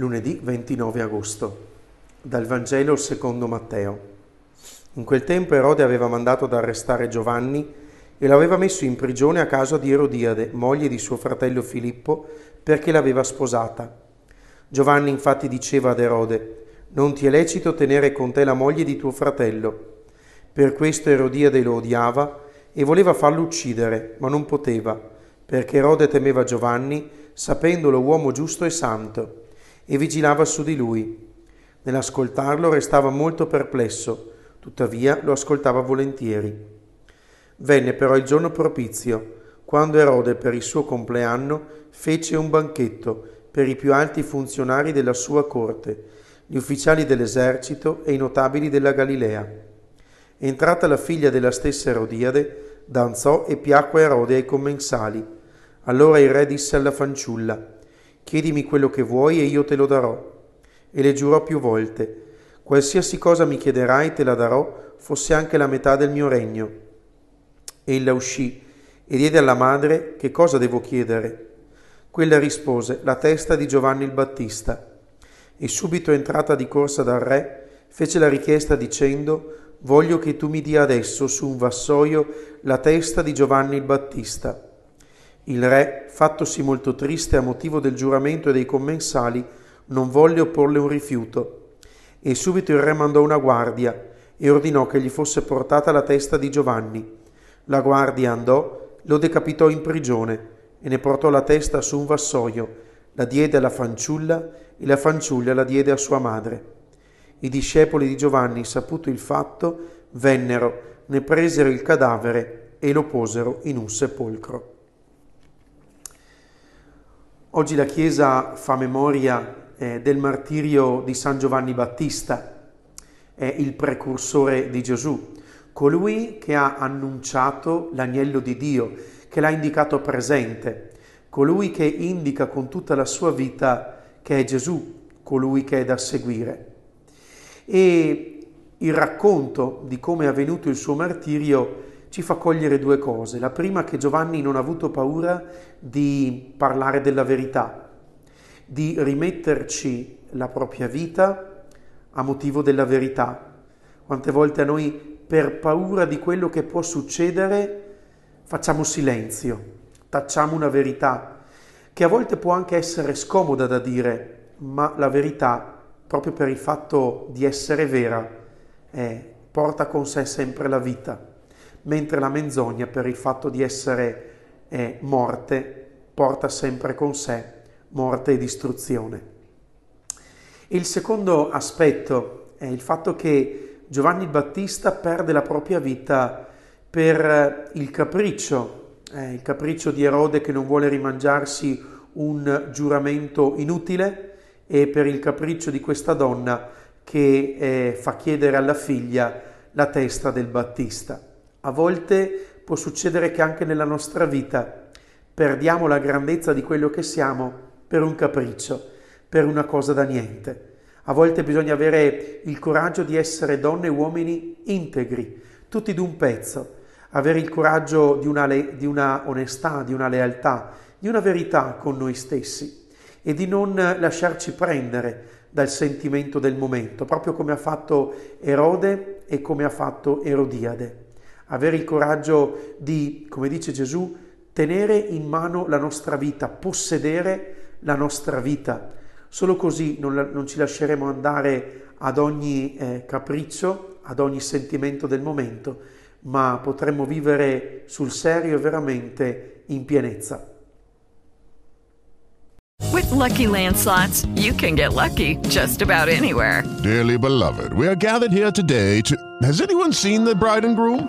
Lunedì 29 agosto. Dal Vangelo secondo Matteo. In quel tempo Erode aveva mandato ad arrestare Giovanni e l'aveva messo in prigione a causa di Erodiade, moglie di suo fratello Filippo, perché l'aveva sposata. Giovanni infatti diceva ad Erode, non ti è lecito tenere con te la moglie di tuo fratello. Per questo Erodiade lo odiava e voleva farlo uccidere, ma non poteva, perché Erode temeva Giovanni, sapendolo uomo giusto e santo, e vigilava su di lui. Nell'ascoltarlo restava molto perplesso, tuttavia lo ascoltava volentieri. Venne però il giorno propizio, quando Erode per il suo compleanno fece un banchetto per i più alti funzionari della sua corte, gli ufficiali dell'esercito e i notabili della Galilea. Entrata la figlia della stessa Erodiade, danzò e piacque Erode ai commensali. Allora il re disse alla fanciulla, chiedimi quello che vuoi e io te lo darò. E le giurò più volte, qualsiasi cosa mi chiederai te la darò, fosse anche la metà del mio regno. Ella uscì e diede alla madre che cosa devo chiedere. Quella rispose, la testa di Giovanni il Battista. E subito entrata di corsa dal re, fece la richiesta dicendo, voglio che tu mi dia adesso su un vassoio la testa di Giovanni il Battista. Il re, fattosi molto triste a motivo del giuramento e dei commensali, non volle opporle un rifiuto. E subito il re mandò una guardia e ordinò che gli fosse portata la testa di Giovanni. La guardia andò, lo decapitò in prigione e ne portò la testa su un vassoio, la diede alla fanciulla e la fanciulla la diede a sua madre. I discepoli di Giovanni, saputo il fatto, vennero, ne presero il cadavere e lo posero in un sepolcro. Oggi la Chiesa fa memoria eh, del martirio di San Giovanni Battista, è il precursore di Gesù, colui che ha annunciato l'agnello di Dio, che l'ha indicato presente, colui che indica con tutta la sua vita che è Gesù, colui che è da seguire. E il racconto di come è avvenuto il suo martirio ci fa cogliere due cose. La prima che Giovanni non ha avuto paura di parlare della verità, di rimetterci la propria vita a motivo della verità. Quante volte a noi per paura di quello che può succedere facciamo silenzio, tacciamo una verità che a volte può anche essere scomoda da dire, ma la verità proprio per il fatto di essere vera, eh, porta con sé sempre la vita, mentre la menzogna per il fatto di essere eh, morte porta sempre con sé morte e distruzione. Il secondo aspetto è il fatto che Giovanni Battista perde la propria vita per il capriccio, eh, il capriccio di Erode che non vuole rimangiarsi un giuramento inutile, e per il capriccio di questa donna che eh, fa chiedere alla figlia la testa del Battista. A volte può succedere che anche nella nostra vita perdiamo la grandezza di quello che siamo per un capriccio, per una cosa da niente. A volte bisogna avere il coraggio di essere donne e uomini integri, tutti d'un pezzo, avere il coraggio di una, le- di una onestà, di una lealtà, di una verità con noi stessi e di non lasciarci prendere dal sentimento del momento, proprio come ha fatto Erode e come ha fatto Erodiade. Avere il coraggio di, come dice Gesù, tenere in mano la nostra vita, possedere la nostra vita. Solo così non, non ci lasceremo andare ad ogni eh, capriccio, ad ogni sentimento del momento, ma potremo vivere sul serio e veramente in pienezza. With lucky landslots, you can get lucky just about anywhere. Dearly beloved, we are gathered here today to. Has anyone seen the bride and groom?